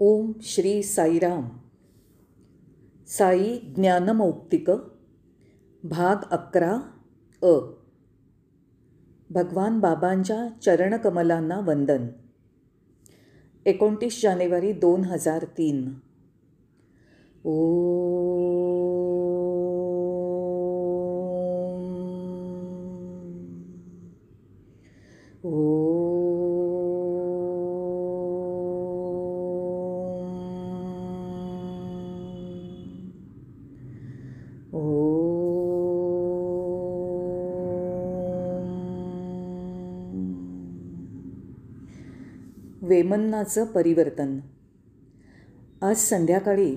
ओम श्री साईराम. साई ज्ञानमौक्तिक भाग अकरा अ. भगवान बाबांच्या चरणकमलांना वंदन. एकोणतीस जानेवारी दोन हजार तीन. ओ वेमन्नाचं परिवर्तन. आज संध्याकाळी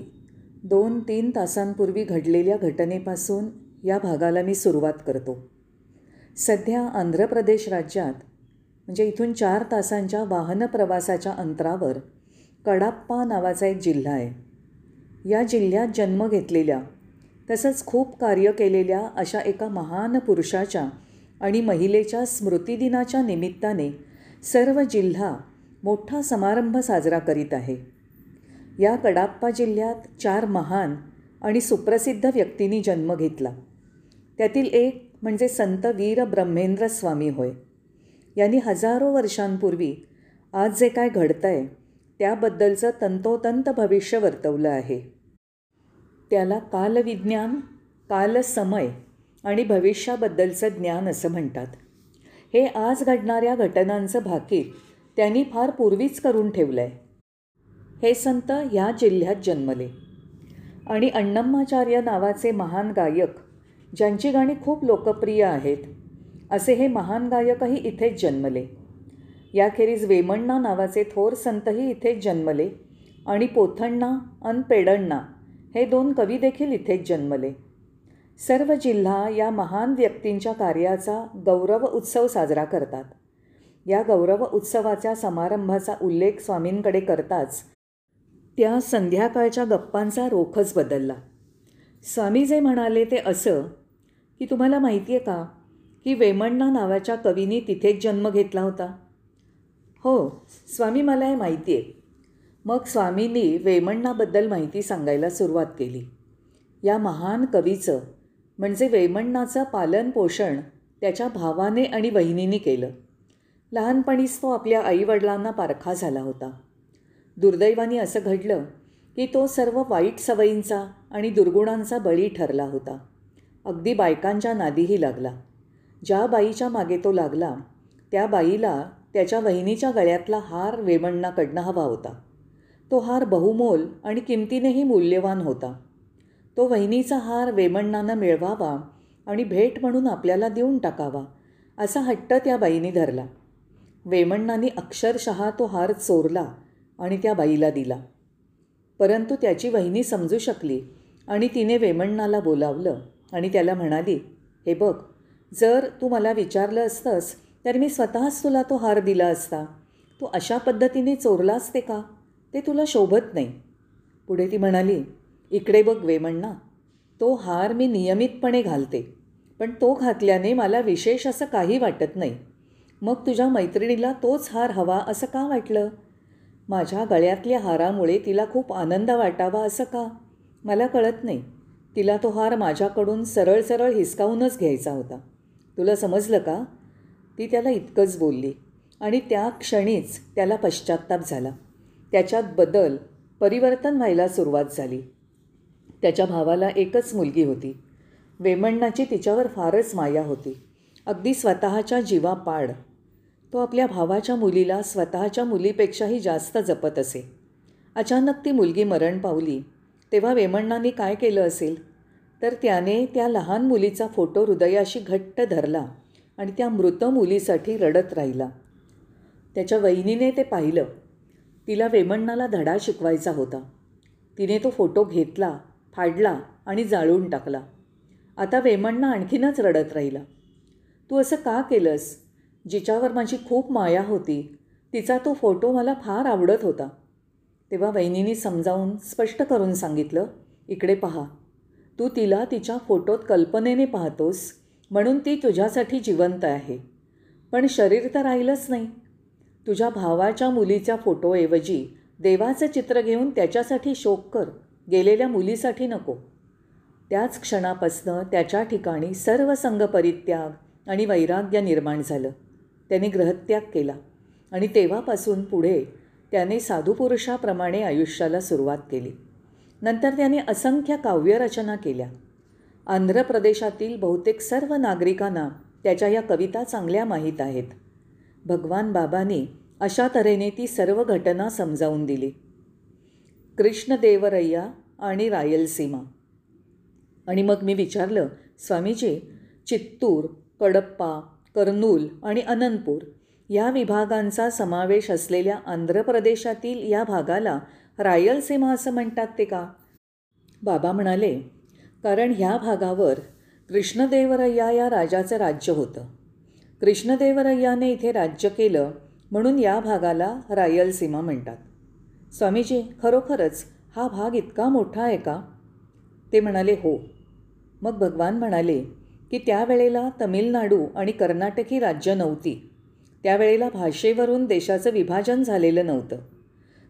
दोन तीन तासांपूर्वी घडलेल्या घटनेपासून या भागाला मी सुरुवात करतो. सध्या आंध्र प्रदेश राज्यात म्हणजे इथून चार तासांच्या वाहन प्रवासाच्या अंतरावर कडाप्पा नावाचा एक जिल्हा आहे. या जिल्ह्यात जन्म घेतलेल्या तसंच खूप कार्य केलेल्या अशा एका महान पुरुषाच्या आणि महिलेच्या स्मृतिदिनाच्या निमित्ताने सर्व जिल्हा मोठा समारंभ साजरा करीत आहे. या कडाप्पा जिल्ह्यात चार महान आणि सुप्रसिद्ध व्यक्तींनी जन्म घेतला. त्यातील एक म्हणजे संत वीर ब्रह्मेंद्र स्वामी होय. यांनी हजारो वर्षांपूर्वी आज जे काय घडतं आहे त्याबद्दलचं तंतोतंत भविष्य वर्तवलं आहे. त्याला कालविज्ञान कालसमय आणि भविष्याबद्दलचं ज्ञान असं म्हणतात. हे आज घडणाऱ्या घटनांचं भाकीत त्यांनी फार पूर्वीच करून ठेवलं आहे हे संत ह्या जिल्ह्यात जन्मले. आणि अण्णम्माचार्य नावाचे महान गायक ज्यांची गाणी खूप लोकप्रिय आहेत असे हे महान गायकही इथेच जन्मले. याखेरीज वेमण्णा नावाचे थोर संतही इथेच जन्मले आणि पोथण्णा अन पेडण्णा हे दोन कवी देखील इथेच जन्मले. सर्व जिल्हा या महान व्यक्तींच्या कार्याचा गौरव उत्सव साजरा करतात. या गौरव उत्सवाच्या समारंभाचा उल्लेख स्वामींकडे करताच त्या संध्याकाळच्या गप्पांचा रोखच बदलला. स्वामी जे म्हणाले ते असं की तुम्हाला माहिती आहे का की वेमण्णा नावाच्या कवीनी तिथेच जन्म घेतला होता? हो स्वामी मला हे माहिती आहे मग स्वामींनी वेमण्णाबद्दल माहिती सांगायला सुरुवात केली. या महान कवीचं म्हणजे वेमण्णाचं पालन पोषण त्याच्या भावाने आणि वहिनीने केलं. लहानपणीच तो आपल्या आईवडिलांना पारखा झाला होता. दुर्दैवाने असं घडलं की तो सर्व वाईट सवयींचा आणि दुर्गुणांचा बळी ठरला होता. अगदी बायकांच्या नादीही लागला. ज्या बाईच्या मागे तो लागला त्या बाईला त्याच्या वहिनीच्या गळ्यातला हार वेमण्णाकडनं हवा होता. तो हार बहुमोल आणि किमतीनेही मूल्यवान होता. तो वहिनीचा हार वेमण्णानं मिळवावा आणि भेट म्हणून आपल्याला देऊन टाकावा असा हट्ट त्या बाईने धरला. वेमण्णाने अक्षरशः तो हार चोरला आणि त्या बाईला दिला. परंतु त्याची वहिनी समजू शकली आणि तिने वेमण्णाला बोलावलं आणि त्याला म्हणाली हे बघ जर तू मला विचारलं असतंस तर मी स्वतःच तुला तो हार दिला असता. तू अशा पद्धतीने चोरलास ते का? ते तुला शोभत नाही. पुढे ती म्हणाली इकडे बघ वेमण्णा तो हार मी नियमितपणे घालते पण तो घातल्याने मला विशेष असं काही वाटत नाही. मग तुझ्या मैत्रिणीला तोच हार हवा असं का वाटलं? माझ्या गळ्यातल्या हारामुळे तिला खूप आनंद वाटावा असं का? मला कळत नाही. तिला तो हार माझ्याकडून सरळ सरळ हिसकावूनच घ्यायचा होता. तुला समजलं का? ती त्याला इतकंच बोलली. आणि त्या क्षणीच त्याला पश्चाताप झाला. त्याच्यात बदल परिवर्तन व्हायला सुरुवात झाली. त्याच्या भावाला एकच मुलगी होती. वेमण्णाची तिच्यावर फारच माया होती. अगदी स्वतःच्या जीवापाड. तो आपल्या भावाच्या मुलीला स्वतःच्या मुलीपेक्षाही जास्त जपत असे. अचानक ती मुलगी मरण पावली. तेव्हा वेमण्णांनी काय केलं असेल? तर त्याने त्या लहान मुलीचा फोटो हृदयाशी घट्ट धरला आणि त्या मृत मुलीसाठी रडत राहिला. त्याच्या वहिनीने ते पाहिलं. तिला वेमण्णाला धडा शिकवायचा होता. तिने तो फोटो घेतला फाडला आणि जाळून टाकला. आता वेमण्णा आणखीनच रडत राहिला. तू असं का केलंस? जिच्यावर माझी खूप माया होती तिचा तो फोटो मला फार आवडत होता. तेव्हा वहिनीनी समजावून स्पष्ट करून सांगितलं इकडे पहा. तू तिला तिच्या फोटोत कल्पनेने पाहतोस म्हणून ती तुझ्यासाठी जिवंत आहे. पण शरीर तर राहिलंच नाही. तुझ्या भावाच्या मुलीच्या फोटोऐवजी देवाचं चित्र घेऊन त्याच्यासाठी शोक कर. गेलेल्या मुलीसाठी नको. त्याच क्षणापासनं त्याच्या ठिकाणी सर्व संघ परित्याग आणि वैराग्य निर्माण झालं. त्याने ग्रहत्याग केला. आणि तेव्हापासून पुढे त्याने साधुपुरुषाप्रमाणे आयुष्याला सुरुवात केली. नंतर त्याने असंख्य काव्यरचना केल्या. आंध्र प्रदेशातील बहुतेक सर्व नागरिकांना त्याच्या या कविता चांगल्या माहीत आहेत. भगवान बाबांनी अशा तऱ्हेने ती सर्व घटना समजावून दिली. कृष्णदेवरय्या आणि रायलसीमा. आणि मग मी विचारलं स्वामीजी चित्तूर कडप्पा कर्नूल आणि अनंतपूर या विभागांचा समावेश असलेल्या आंध्र प्रदेशातील या भागाला रायलसीमा असं म्हणतात ते का? बाबा म्हणाले कारण ह्या भागावर कृष्णदेवरय्या या राजाचं राज्य होतं. कृष्णदेवरय्याने इथे राज्य केलं म्हणून या भागाला रायलसीमा म्हणतात. स्वामीजी खरोखरच हा भाग इतका मोठा आहे का? ते म्हणाले हो. मग भगवान म्हणाले की त्यावेळेला तमिळनाडू आणि कर्नाटक ही राज्य नव्हती. त्यावेळेला भाषेवरून देशाचं विभाजन झालेलं नव्हतं.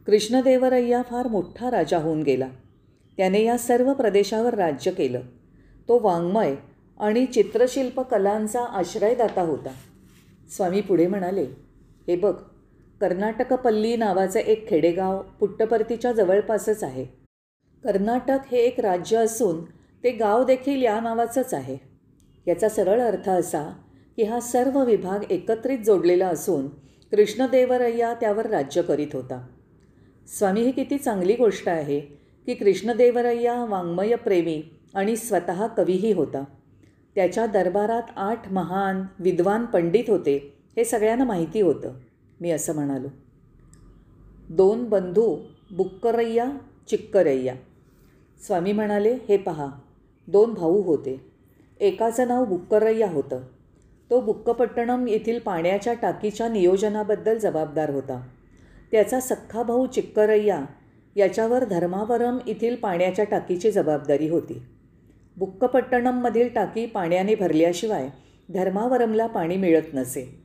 कृष्णदेवरय्या फार मोठा राजा होऊन गेला. त्याने या सर्व प्रदेशावर राज्य केलं. तो वाङ्मय आणि चित्रशिल्प कलांचा आश्रयदाता होता. स्वामी पुढे म्हणाले हे बघ कर्नाटकपल्ली नावाचं एक खेडेगाव पुट्टपर्तीच्या जवळपासच आहे. कर्नाटक हे एक राज्य असून ते गाव देखील या नावाचंच आहे. याचा सरळ अर्थ असा की हा सर्व विभाग एकत्रित जोडलेला असून कृष्णदेवरय्या त्यावर राज्य करीत होता. स्वामी ही किती चांगली गोष्ट आहे की कृष्णदेवरय्या वाङ्मयप्रेमी आणि स्वतः कवीही होता. त्याच्या दरबारात आठ महान विद्वान पंडित होते हे सगळ्यांना माहिती होतं. मी असं म्हणालो. दोन बंधू बुक्करय्या चिक्करय्या. स्वामी म्हणाले हे पहा दोन भाऊ होते. एकाचं नाव बुक्करय्या होतं. तो बुक्कपट्टणम येथील पाण्याच्या टाकीच्या नियोजनाबद्दल जबाबदार होता. त्याचा सख्खा भाऊ चिक्करय्या याच्यावर धर्मावरम येथील पाण्याच्या टाकीची जबाबदारी होती. बुक्कपट्टणममधील टाकी पाण्याने भरल्याशिवाय धर्मावरमला पाणी मिळत नसे.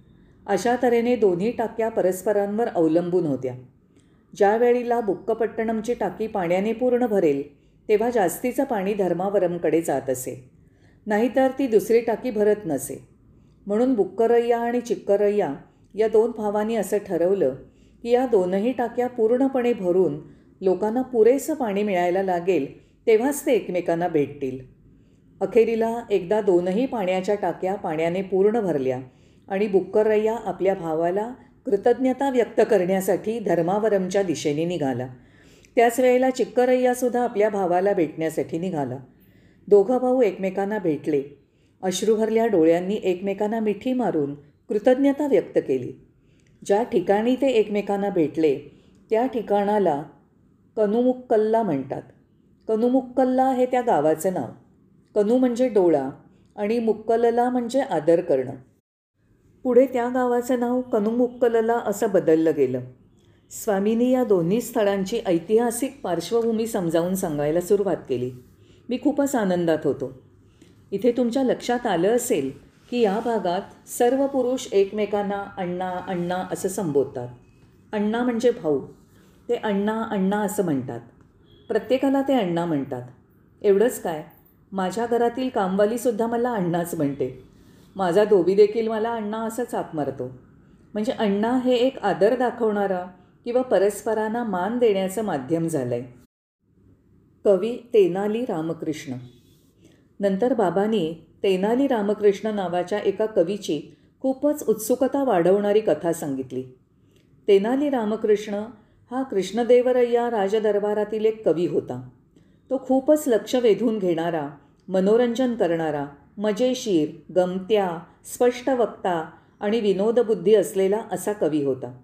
अशा तऱ्हेने दोन्ही टाक्या परस्परांवर अवलंबून होत्या. ज्यावेळीला बुक्कपट्टणमची टाकी पाण्याने पूर्ण भरेल तेव्हा जास्तीचं पाणी धर्मावरमकडे जात असे. नाहीतर ती दुसरी टाकी भरत नसे. म्हणून बुक्करय्या आणि चिक्करय्या या दोन भावांनी असं ठरवलं की या दोनही टाक्या पूर्णपणे भरून लोकांना पुरेसं पाणी मिळायला लागेल तेव्हाच ते एकमेकांना भेटतील. अखेरीला एकदा दोनही पाण्याच्या टाक्या पाण्याने पूर्ण भरल्या आणि बुक्करय्या आपल्या भावाला कृतज्ञता व्यक्त करण्यासाठी धर्मावरमच्या दिशेने निघाला. त्याच वेळेला चिक्करय्यासुद्धा आपल्या भावाला भेटण्यासाठी निघाला. दोघं भाऊ एकमेकांना भेटले. अश्रूभरल्या डोळ्यांनी एकमेकांना मिठी मारून कृतज्ञता व्यक्त केली. ज्या ठिकाणी ते एकमेकांना भेटले त्या ठिकाणाला कनुमुक्कल्ला म्हणतात. कनुमुक्कल्ला हे त्या गावाचं नाव. कनू म्हणजे डोळा आणि मुक्कलला म्हणजे आदर करणं. पुढे त्या गावाचं नाव कनुमुक्कलला असं बदललं गेलं. स्वामींनी या दोन्ही स्थळांची ऐतिहासिक पार्श्वभूमी समजावून सांगायला सुरुवात केली. मी खूपच आनंदात होतो. इथे तुमच्या लक्षात आलं असेल की या भागात सर्व पुरुष एकमेकांना अण्णा अण्णा असं संबोधतात. अण्णा म्हणजे भाऊ. ते अण्णा अण्णा असं म्हणतात. प्रत्येकाला ते अण्णा म्हणतात. एवढंच काय? माझ्या घरातील कामवालीसुद्धा मला अण्णाच म्हणते. माझा धोबी देखील मला अण्णा असंच हाक मारतो म्हणजे अण्णा हे एक आदर दाखवणारा किंवा परस्परांना मान देण्याचं माध्यम झालं आहे कवी तेनाली रामकृष्ण. नंतर बाबांनी तेनाली रामकृष्ण नावाच्या एका कवीची खूपच उत्सुकता वाढवणारी कथा सांगितली. तेनाली रामकृष्ण हा कृष्णदेवरय्या राजदरबारातील एक कवी होता. तो खूपच लक्ष वेधून घेणारा मनोरंजन करणारा मजेशीर गमत्या स्पष्ट वक्ता आणि विनोदबुद्धी असलेला असा कवी होता.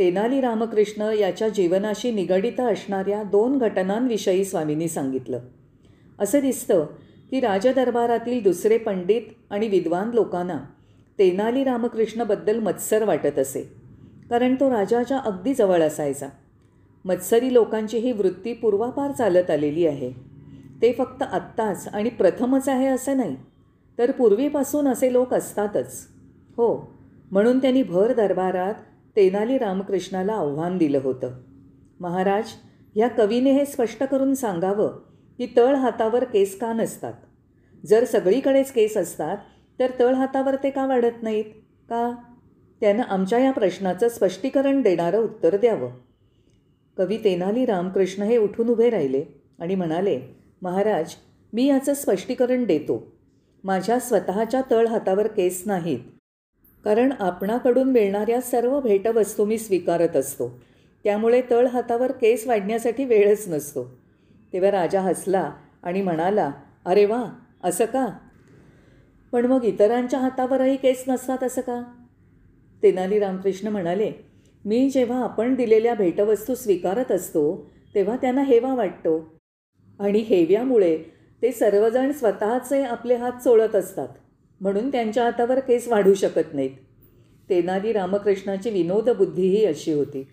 तेनाली रामकृष्ण याच्या जीवनाशी निगडित असणाऱ्या दोन घटनांविषयी स्वामींनी सांगितलं. असं दिसतं की राजदरबारातील दुसरे पंडित आणि विद्वान लोकांना तेनाली रामकृष्णबद्दल मत्सर वाटत असे कारण तो राजाच्या अगदी जवळ असायचा. मत्सरी लोकांची ही वृत्ती पूर्वापार चालत आलेली आहे. ते फक्त आत्ताच आणि प्रथमच आहे असं नाही तर पूर्वीपासून असे लोक असतातच. हो म्हणून त्यांनी भर दरबारात तेनाली रामकृष्णाला आव्हान दिलं होतं. महाराज ह्या कवीने हे स्पष्ट करून सांगावं की तळ हातावर केस का नसतात? जर सगळीकडेच केस असतात तर तळ हातावर ते का वाढत नाहीत? का? त्यानं आमच्या या प्रश्नाचं स्पष्टीकरण देणारं उत्तर द्यावं. कवी तेनाली रामकृष्ण हे उठून उभे राहिले आणि म्हणाले महाराज मी याचं स्पष्टीकरण देतो. माझ्या स्वतःच्या तळ हातावर केस नाहीत. कारण आपणाकडून मिळणाऱ्या सर्व भेटवस्तू मी स्वीकारत असतो. त्यामुळे तळ हातावर केस वाढण्यासाठी वेळच नसतो. तेव्हा राजा हसला आणि म्हणाला अरे वा असं का? पण मग इतरांच्या हातावरही केस नसतात असं का? तेनाली रामकृष्ण म्हणाले मी जेव्हा आपण दिलेल्या भेटवस्तू स्वीकारत असतो तेव्हा त्यांना हेवा वाटतो. आणि हेव्यामुळे ते सर्वजण स्वतःचे आपले हात चोळत असतात. म्हणून त्यांच्या हातावर केस वाढू शकत नाहीत. तेनाली रामकृष्णाची विनोदबुद्धीही अशी होती.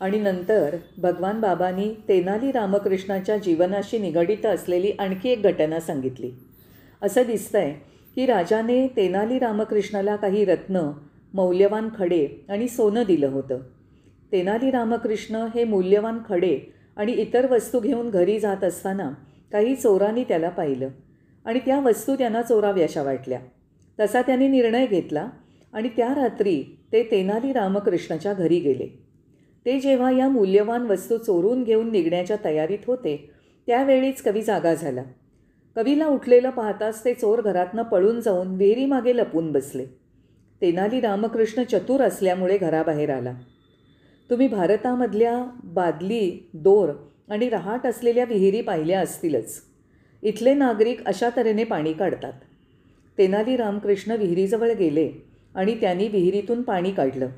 आणि नंतर भगवान बाबांनी तेनाली रामकृष्णाच्या जीवनाशी निगडित असलेली आणखी एक घटना सांगितली. असं दिसतंय की राजाने तेनाली रामकृष्णाला काही रत्न मौल्यवान खडे आणि सोनं दिलं होतं. तेनाली रामकृष्ण हे मूल्यवान खडे आणि इतर वस्तू घेऊन घरी जात असताना काही चोरांनी त्याला पाहिलं. आणि त्या वस्तू त्यांना चोराव्याशा वाटल्या. तसा त्यांनी निर्णय घेतला आणि त्या रात्री ते तेनाली रामकृष्णाच्या घरी गेले. ते जेव्हा या मूल्यवान वस्तू चोरून घेऊन निघण्याच्या तयारीत होते त्यावेळीच कवी जागा झाला. कवीला उठलेलं पाहताच ते चोर घरातनं पळून जाऊन विहिरीमागे लपून बसले. तेनाली रामकृष्ण चतुर असल्यामुळे घराबाहेर आला. तुम्ही भारतामधल्या बादली दोर आणि रहाट असलेल्या विहिरी पाहिल्या असतीलच. इथले नागरिक अशा तऱ्हेने पाणी काढतात. तेनाली रामकृष्ण विहिरीजवळ गेले आणि त्यांनी विहिरीतून पाणी काढलं.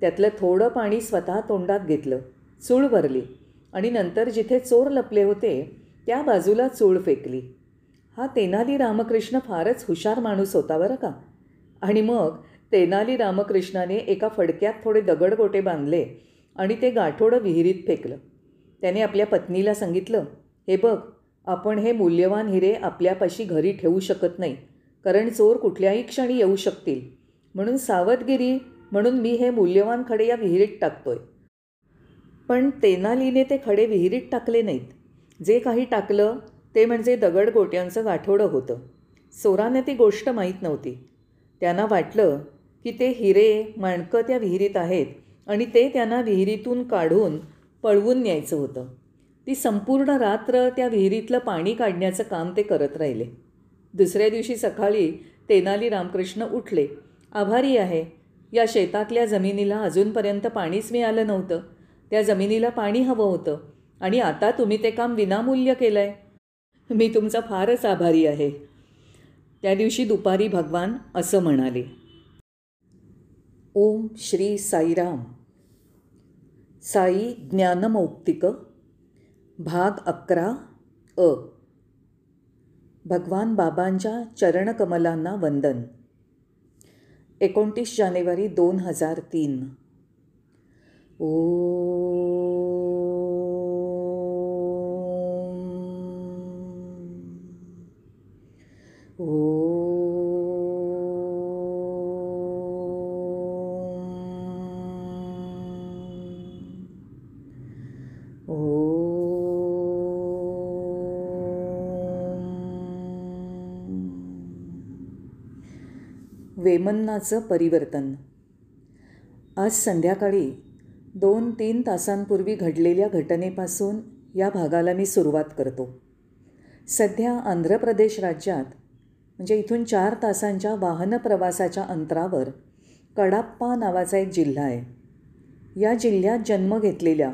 त्यातलं थोडं पाणी स्वतः तोंडात घेतलं. चूळ भरली आणि नंतर जिथे चोर लपले होते त्या बाजूला चूळ फेकली. हा तेनाली रामकृष्ण फारच हुशार माणूस होता बरं का? आणि मग तेनाली रामकृष्णाने एका फडक्यात थोडे दगडगोटे बांधले आणि ते गाठोडं विहिरीत फेकलं. त्याने आपल्या पत्नीला सांगितलं हे बघ आपण हे मूल्यवान हिरे आपल्यापाशी घरी ठेवू शकत नाही कारण चोर कुठल्याही क्षणी येऊ शकतील. म्हणून सावधगिरी म्हणून मी हे मूल्यवान खडे या विहिरीत टाकतोय. पण तेनालीने ते खडे विहिरीत टाकले नाहीत. जे काही टाकलं ते म्हणजे दगडगोट्यांचं गाठोडं होतं. चोराने ती गोष्ट माहीत नव्हती. त्यांना वाटलं की ते हिरे माणकं त्या विहिरीत आहेत आणि ते त्यांना विहिरीतून काढून पळवून न्यायचं होतं. ती संपूर्ण रात्र त्या विहिरीतलं पाणी काढण्याचं काम ते करत राहिले. दुसऱ्या दिवशी सकाळी तेनाली रामकृष्ण उठले. आभारी आहे. या शेतातल्या जमिनीला अजूनपर्यंत पाणीच मिळालं नव्हतं. त्या जमिनीला पाणी हवं होतं. आणि आता तुम्ही ते काम विनामूल्य केलं आहे मी तुमचा फारच आभारी आहे. त्या दिवशी दुपारी भगवान असं म्हणाले. ओम श्री साईराम. साई ज्ञानमौक्तिक भाग अकरा अ. भगवान बाबांच्या चरणकमलांना वंदन. एकोणतीस जानेवारी दोन हजार तीन. ओ. ओ. वेमन्नाचं परिवर्तन. आज संध्याकाळी दोन तीन तासांपूर्वी घडलेल्या घटनेपासून या भागाला मी सुरुवात करतो. सध्या आंध्र प्रदेश राज्यात म्हणजे इथून चार तासांच्या वाहन प्रवासाच्या अंतरावर कडाप्पा नावाचा एक जिल्हा आहे. या जिल्ह्यात जन्म घेतलेल्या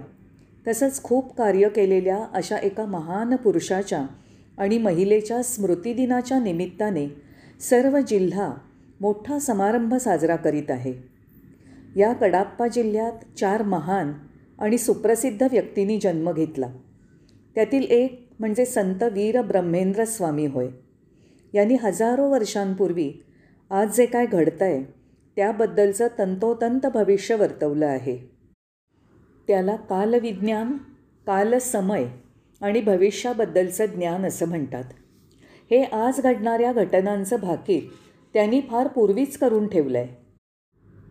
तसंच खूप कार्य केलेल्या अशा एका महान पुरुषाच्या आणि महिलेच्या स्मृतिदिनाच्या निमित्ताने सर्व जिल्हा मोठा समारंभ साजरा करीत आहे. या कडाप्पा जिल्ह्यात चार महान आणि सुप्रसिद्ध व्यक्तींनी जन्म घेतला. त्यातील एक म्हणजे संत वीर ब्रह्मेंद्र स्वामी होय. यांनी हजारो वर्षांपूर्वी आज जे काय घडतं आहे त्याबद्दलचं तंतोतंत भविष्य वर्तवलं आहे. त्याला कालविज्ञान कालसमय आणि भविष्याबद्दलचं ज्ञान असं म्हणतात. हे आज घडणाऱ्या घटनांचं भाकीत त्यांनी फार पूर्वीच करून ठेवलं आहे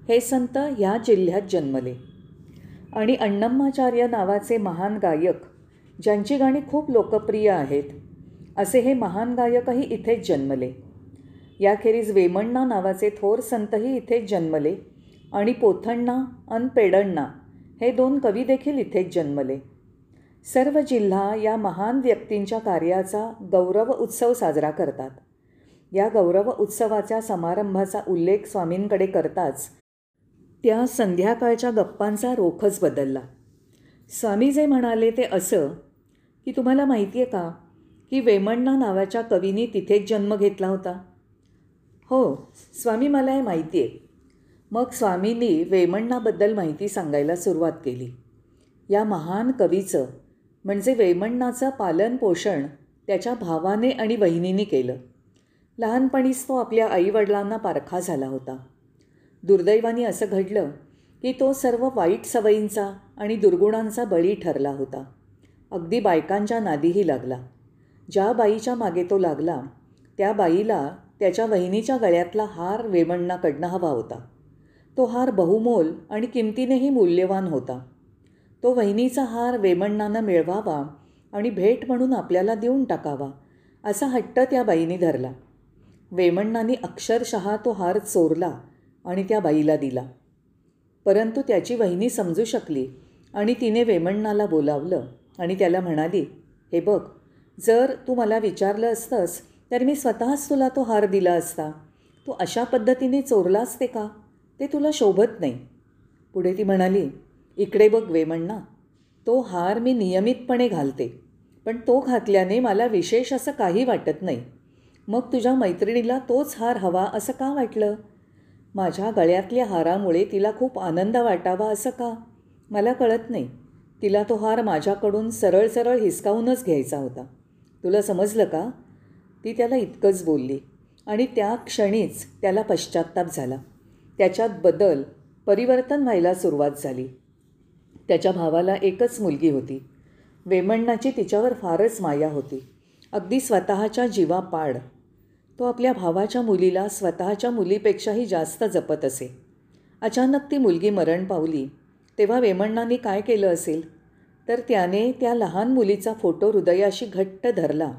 हे संत ह्या जिल्ह्यात जन्मले. आणि अण्णम्माचार्य नावाचे महान गायक ज्यांची गाणी खूप लोकप्रिय आहेत असे हे महान गायकही इथेच जन्मले. याखेरीज वेमण्णा नावाचे थोर संतही इथेच जन्मले आणि पोथण्णा अन पेडण्णा हे दोन कवी देखील इथेच जन्मले. सर्व जिल्हा या महान व्यक्तींच्या कार्याचा गौरव उत्सव साजरा करतात. या गौरव उत्सवाच्या समारंभाचा उल्लेख स्वामींकडे करताच त्या संध्याकाळच्या गप्पांचा रोखच बदलला. स्वामी जे म्हणाले ते असं की तुम्हाला माहिती आहे का की वेमण्णा नावाच्या कवीनी तिथेच जन्म घेतला होता? हो स्वामी मला हे माहिती आहे मग स्वामींनी वेमण्णाबद्दल माहिती सांगायला सुरुवात केली. या महान कवीचं म्हणजे वेमण्णाचं पालन पोषण त्याच्या भावाने आणि वहिनीने केलं. लहानपणीच तो आपल्या आईवडिलांना पारखा झाला होता. दुर्दैवाने असं घडलं की तो सर्व वाईट सवयींचा आणि दुर्गुणांचा बळी ठरला होता. अगदी बायकांच्या नादीही लागला. ज्या बाईच्या मागे तो लागला त्या बाईला त्याच्या वहिनीच्या गळ्यातला हार वेमण्णाकडनं हवा होता. तो हार बहुमोल आणि किमतीनेही मूल्यवान होता. तो वहिनीचा हार वेमण्णानं मिळवावा आणि भेट म्हणून आपल्याला देऊन टाकावा असा हट्ट त्या बाईने धरला. वेमण्णाने अक्षरशः तो हार चोरला आणि त्या बाईला दिला. परंतु त्याची वहिनी समजू शकली आणि तिने वेमण्णाला बोलावलं आणि त्याला म्हणाली हे बघ जर तू मला विचारलं असतंस तर मी स्वतःच तुला तो हार दिला असता. तू अशा पद्धतीने चोरलास ते का? ते तुला शोभत नाही. पुढे ती म्हणाली इकडे बघ वेमण्णा तो हार मी नियमितपणे घालते पण तो घातल्याने मला विशेष असं काही वाटत नाही. मग तुझ्या मैत्रिणीला तोच हार हवा असं का वाटलं? माझ्या गळ्यातल्या हारामुळे तिला खूप आनंद वाटावा असं का? मला कळत नाही. तिला तो हार माझ्याकडून सरळ सरळ हिसकावूनच घ्यायचा होता. तुला समजलं का? ती त्याला इतकंच बोलली आणि त्या क्षणीच त्याला पश्चाताप झाला. त्याच्यात बदल परिवर्तन व्हायला सुरुवात झाली. त्याच्या भावाला एकच मुलगी होती. वेमण्णाची तिच्यावर फारच माया होती. अगदी स्वतःच्या जीवापाड. तो आपल्या भावाच्या मुलीला स्वतःच्या मुलीपेक्षाही जास्त जपत असे. अचानक ती मुलगी मरण पावली. तेव्हा वेमण्णाने काय केलं असेल? तर त्याने त्या लहान मुलीचा फोटो हृदयाशी घट्ट धरला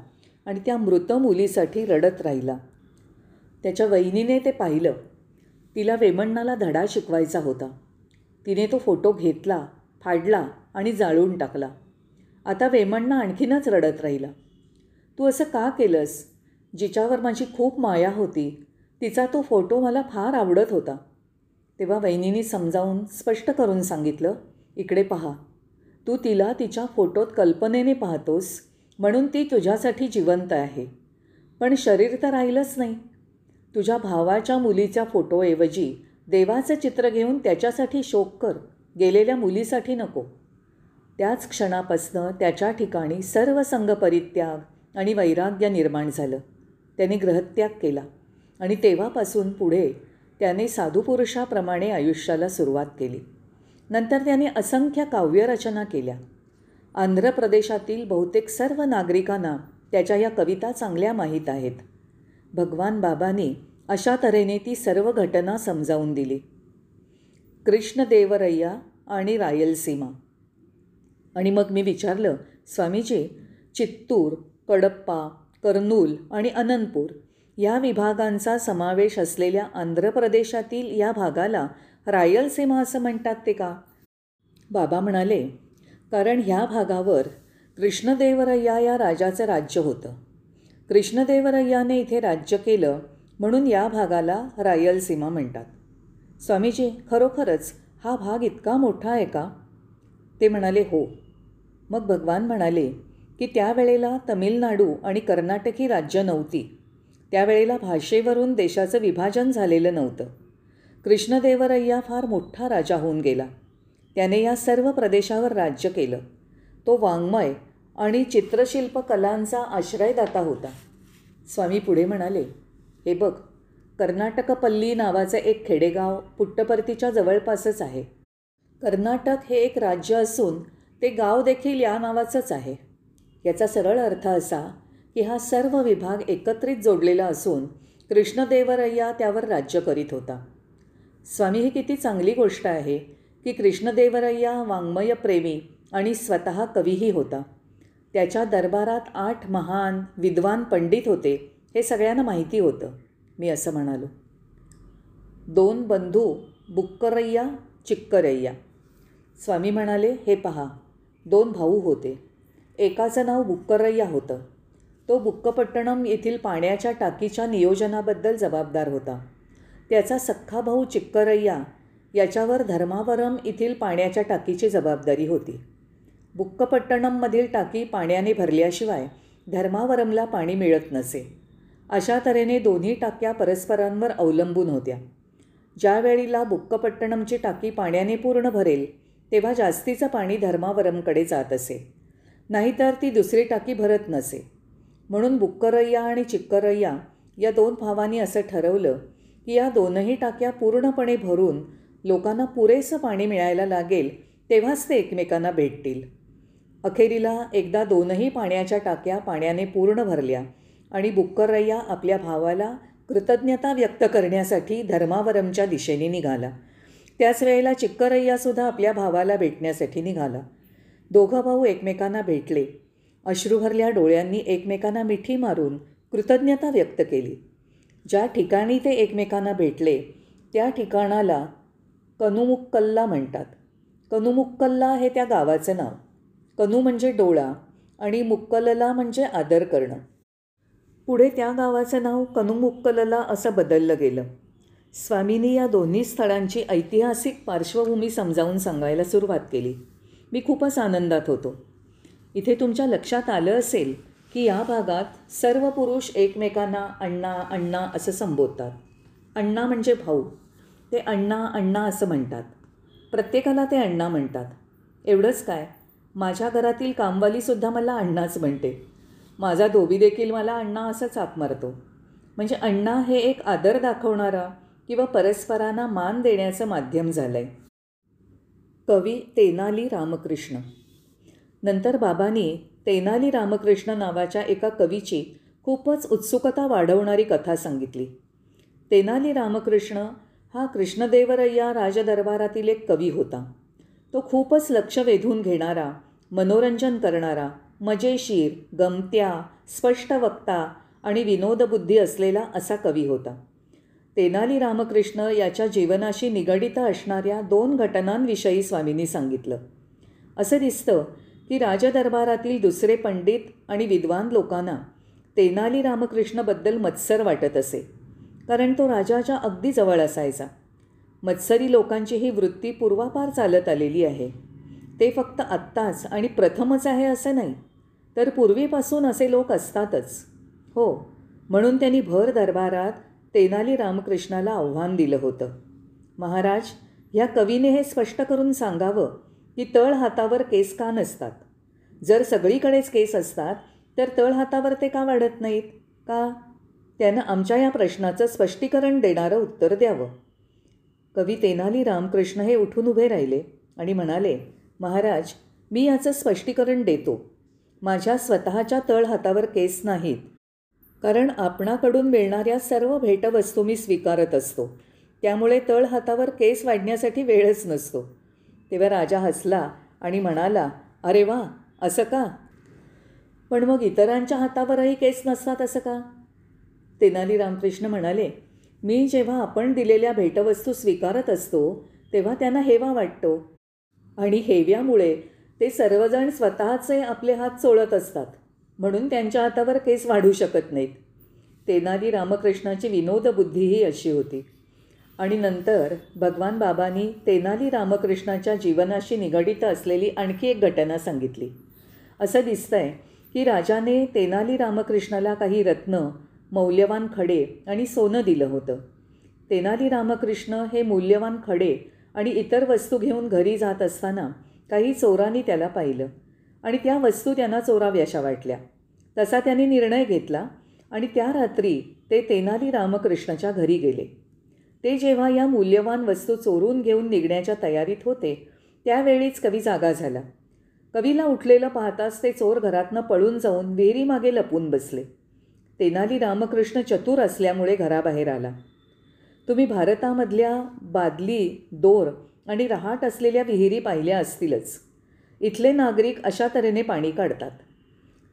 आणि त्या मृत मुलीसाठी रडत राहिला. त्याच्या वहिनीने ते पाहिलं. तिला वेमण्णाला धडा शिकवायचा होता. तिने तो फोटो घेतला फाडला आणि जाळून टाकला. आता वेमण्णा आणखीनच रडत राहिला. तू असं का केलंस? जिच्यावर माझी खूप माया होती तिचा तो फोटो मला फार आवडत होता. तेव्हा वहिनीने समजावून स्पष्ट करून सांगितलं इकडे पहा. तू तिला तिच्या फोटोत कल्पनेने पाहतोस म्हणून ती तुझ्यासाठी जिवंत आहे. पण शरीर तर राहिलंच नाही. तुझ्या भावाच्या मुलीच्या फोटोऐवजी देवाचं चित्र घेऊन त्याच्यासाठी शोक कर. गेलेल्या मुलीसाठी नको. त्याच क्षणापासनं त्याच्या ठिकाणी सर्व संघपरित्याग आणि वैराग्य निर्माण झालं. त्याने ग्रहत्याग केला. आणि तेव्हापासून पुढे त्याने साधुपुरुषाप्रमाणे आयुष्याला सुरुवात केली. नंतर त्याने असंख्य काव्यरचना केल्या. आंध्र प्रदेशातील बहुतेक सर्व नागरिकांना त्याच्या या कविता चांगल्या माहीत आहेत. भगवान बाबांनी अशा तऱ्हेने ती सर्व घटना समजावून दिली. कृष्णदेवरय्या आणि रायलसीमा. आणि मग मी विचारलं स्वामीजी चित्तूर कडप्पा कर्नूल आणि अनंतपूर या विभागांचा समावेश असलेल्या आंध्र प्रदेशातील या भागाला रायलसीमा असं म्हणतात ते का? बाबा म्हणाले कारण ह्या भागावर कृष्णदेवरय्या या राजाचं राज्य होतं. कृष्णदेवरय्याने इथे राज्य केलं म्हणून या भागाला रायलसीमा म्हणतात. स्वामीजी खरोखरच हा भाग इतका मोठा आहे का? ते म्हणाले हो. मग भगवान म्हणाले की त्यावेळेला तमिळनाडू आणि कर्नाटक ही राज्य नव्हती. त्यावेळेला भाषेवरून देशाचं विभाजन झालेलं नव्हतं. कृष्णदेवरय्या फार मोठा राजा होऊन गेला. त्याने या सर्व प्रदेशावर राज्य केलं. तो वाङ्मय आणि चित्रशिल्प कलांचा आश्रयदाता होता. स्वामी पुढे म्हणाले हे बघ कर्नाटकपल्ली नावाचं एक खेडेगाव पुट्टपर्तीच्या जवळपासच आहे. कर्नाटक हे एक राज्य असून ते गाव देखील या नावाचंच आहे. याचा सरळ अर्थ असा की हा सर्व विभाग एकत्रित जोडलेला असून कृष्णदेवरय्या त्यावर राज्य करीत होता. स्वामी ही किती चांगली गोष्ट आहे की कृष्णदेवरय्या वाङ्मयप्रेमी आणि स्वतः कवीही होता. त्याच्या दरबारात आठ महान विद्वान पंडित होते हे सगळ्यांना माहिती होतं मी असं म्हणालो. दोन बंधू बुक्करय्या चिक्करय्या. स्वामी म्हणाले हे पहा दोन भाऊ होते. एकाचं नाव बुक्करय्या होतं. तो बुक्कपट्टणम येथील पाण्याच्या टाकीच्या नियोजनाबद्दल जबाबदार होता. त्याचा सख्खा भाऊ चिक्करय्या याच्यावर धर्मावरम येथील पाण्याच्या टाकीची जबाबदारी होती. बुक्कपट्टणममधील टाकी पाण्याने भरल्याशिवाय धर्मावरमला पाणी मिळत नसे. अशा तऱ्हेने दोन्ही टाक्या परस्परांवर अवलंबून होत्या. ज्या वेळीला बुक्कपट्टणमची टाकी पाण्याने पूर्ण भरेल तेव्हा जास्तीचं पाणी धर्मावरमकडे जात असे. नाहीतर ती दुसरी टाकी भरत नसे. म्हणून बुक्करय्या आणि चिक्करय्या या दोन भावांनी असं ठरवलं की या दोनही टाक्या पूर्णपणे भरून लोकांना पुरेसं पाणी मिळायला लागेल तेव्हाच ते एकमेकांना भेटतील. अखेरीला एकदा दोनही पाण्याच्या टाक्या पाण्याने पूर्ण भरल्या आणि बुक्करय्या आपल्या भावाला कृतज्ञता व्यक्त करण्यासाठी धर्मावरमच्या दिशेने निघाला. त्याच वेळेला चिक्करय्यासुद्धा आपल्या भावाला भेटण्यासाठी निघाला. दोघं भाऊ एकमेकांना भेटले. अश्रूभरल्या डोळ्यांनी एकमेकांना मिठी मारून कृतज्ञता व्यक्त केली. ज्या ठिकाणी ते एकमेकांना भेटले त्या ठिकाणाला कनुमुक्कल्ला म्हणतात. कनुमुक्कल्ला हे त्या गावाचं नाव. कनू म्हणजे डोळा आणि मुक्कलला म्हणजे आदर करणं. पुढे त्या गावाचं नाव कनुमुक्कलला असं बदललं गेलं. स्वामींनी या दोन्ही स्थळांची ऐतिहासिक पार्श्वभूमी समजावून सांगायला सुरुवात केली. मी खूपच आनंदात होतो. इथे तुमच्या लक्षात आलं असेल की या भागात सर्व पुरुष एकमेकांना अण्णा अण्णा असं संबोधतात. अण्णा म्हणजे भाऊ. ते अण्णा अण्णा असं म्हणतात. प्रत्येकाला ते अण्णा म्हणतात. एवढंच काय? माझ्या घरातील कामवालीसुद्धा मला अण्णाच म्हणते. माझा धोबी देखील मला अण्णा असं चाप मारतो म्हणजे अण्णा हे एक आदर दाखवणारा किंवा परस्परांना मान देण्याचं माध्यम झालं आहे कवी तेनाली रामकृष्ण. नंतर बाबांनी तेनाली रामकृष्ण नावाच्या एका कवीची खूपच उत्सुकता वाढवणारी कथा सांगितली. तेनाली रामकृष्ण हा कृष्णदेवरय्या राजदरबारातील एक कवी होता. तो खूपच लक्ष वेधून घेणारा मनोरंजन करणारा मजेशीर गमत्या स्पष्ट वक्ता आणि विनोदबुद्धी असलेला असा कवी होता. तेनाली रामकृष्ण याच्या जीवनाशी निगडित असणाऱ्या दोन घटनांविषयी स्वामींनी सांगितलं. असं दिसतं की राजदरबारातील दुसरे पंडित आणि विद्वान लोकांना तेनाली रामकृष्णबद्दल मत्सर वाटत असे कारण तो राजाच्या अगदी जवळ असायचा. मत्सरी लोकांची ही वृत्ती पूर्वापार चालत आलेली आहे. ते फक्त आत्ताच आणि प्रथमच आहे असं नाही तर पूर्वीपासून असे लोक असतातच. हो म्हणून त्यांनी भर दरबारात तेनाली रामकृष्णाला आव्हान दिलं होतं. महाराज ह्या कवीने हे स्पष्ट करून सांगावं की तळ हातावर केस का नसतात? जर सगळीकडेच केस असतात तर तळ हातावर ते का वाढत नाहीत? का? त्यानं आमच्या या प्रश्नाचं स्पष्टीकरण देणारं उत्तर द्यावं. कवी तेनाली रामकृष्ण हे उठून उभे राहिले आणि म्हणाले महाराज मी याचं स्पष्टीकरण देतो. माझ्या स्वतःच्या तळ हातावर केस नाहीत. कारण आपणाकडून मिळणाऱ्या सर्व भेटवस्तू मी स्वीकारत असतो. त्यामुळे तळ हातावर केस वाढण्यासाठी वेळच नसतो. तेव्हा राजा हसला आणि म्हणाला अरे वा असं का? पण मग इतरांच्या हातावरही केस नसतात असं का? तेनाली रामकृष्ण म्हणाले मी जेव्हा आपण दिलेल्या भेटवस्तू स्वीकारत असतो तेव्हा त्यांना हेवा वाटतो. आणि हेव्यामुळे ते सर्वजण स्वतःचे आपले हात चोळत असतात. म्हणून त्यांच्या हातावर केस वाढू शकत नाहीत. तेनाली रामकृष्णाची विनोदबुद्धीही अशी होती. आणि नंतर भगवान बाबांनी तेनाली रामकृष्णाच्या जीवनाशी निगडित असलेली आणखी एक घटना सांगितली. असं दिसतंय की राजाने तेनाली रामकृष्णाला काही रत्न मौल्यवान खडे आणि सोनं दिलं होतं. तेनाली रामकृष्ण हे मूल्यवान खडे आणि इतर वस्तू घेऊन घरी जात असताना काही चोरांनी त्याला पाहिलं आणि त्या वस्तू त्यांना चोराव्याशा वाटल्या. तसा त्यांनी निर्णय घेतला आणि त्या रात्री ते तेनाली रामकृष्णाच्या घरी गेले. ते जेव्हा या मूल्यवान वस्तू चोरून घेऊन निघण्याच्या तयारीत होते त्यावेळीच कवी जागा झाला. कवीला उठलेलं पाहताच ते चोर घरातनं पळून जाऊन विहिरीमागे लपून बसले. तेनाली रामकृष्ण चतुर असल्यामुळे घराबाहेर आला. तुम्ही भारतामधल्या बादली दोर आणि रहाट असलेल्या विहिरी पाहिल्या असतीलच. इथले नागरिक अशा तऱ्हेने पाणी काढतात.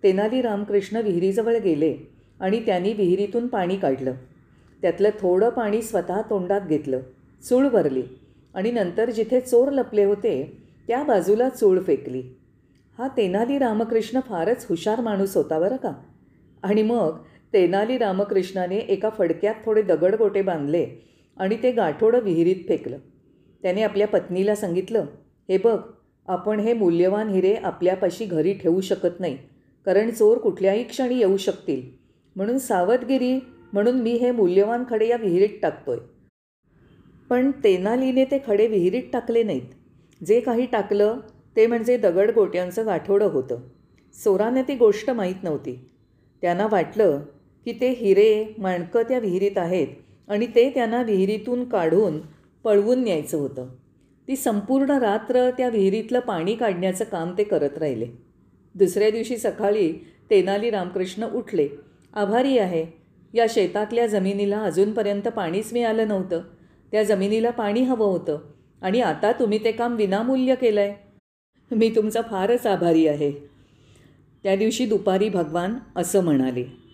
तेनाली रामकृष्ण विहिरीजवळ गेले आणि त्यांनी विहिरीतून पाणी काढलं. त्यातलं थोडं पाणी स्वतः तोंडात घेतलं. चूळ भरली आणि नंतर जिथे चोर लपले होते त्या बाजूला चूळ फेकली. हा तेनाली रामकृष्ण फारच हुशार माणूस होता बरं का? आणि मग तेनाली रामकृष्णाने एका फडक्यात थोडे दगडगोटे बांधले आणि ते गाठोडं विहिरीत फेकलं. त्याने आपल्या पत्नीला सांगितलं हे बघ आपण हे मूल्यवान हिरे आपल्यापाशी घरी ठेवू शकत नाही. कारण चोर कुठल्याही क्षणी येऊ शकतील. म्हणून सावधगिरी म्हणून मी हे मूल्यवान खडे या विहिरीत टाकतोय. पण तेनालीने ते खडे विहिरीत टाकले नाहीत. जे काही टाकलं ते म्हणजे दगड गोट्यांचं गाठोडं होतं. चोराने ती गोष्ट माहीत नव्हती. त्यांना वाटलं की ते हिरे माणकं त्या विहिरीत आहेत आणि ते त्यांना विहिरीतून काढून पळवून न्यायचं होतं. ती संपूर्ण रात्र त्या विहिरीतलं पाणी काढण्याचं काम ते करत राहिले. दुसऱ्या दिवशी सकाळी तेनाली रामकृष्ण उठले. आभारी आहे. या शेतातल्या जमिनीला अजूनपर्यंत पाणीच मिळालं नव्हतं. त्या जमिनीला पाणी हवं होतं. आणि आता तुम्ही ते काम विनामूल्य केलं आहे मी तुमचा फारच आभारी आहे. त्या दिवशी दुपारी भगवान असं म्हणाले.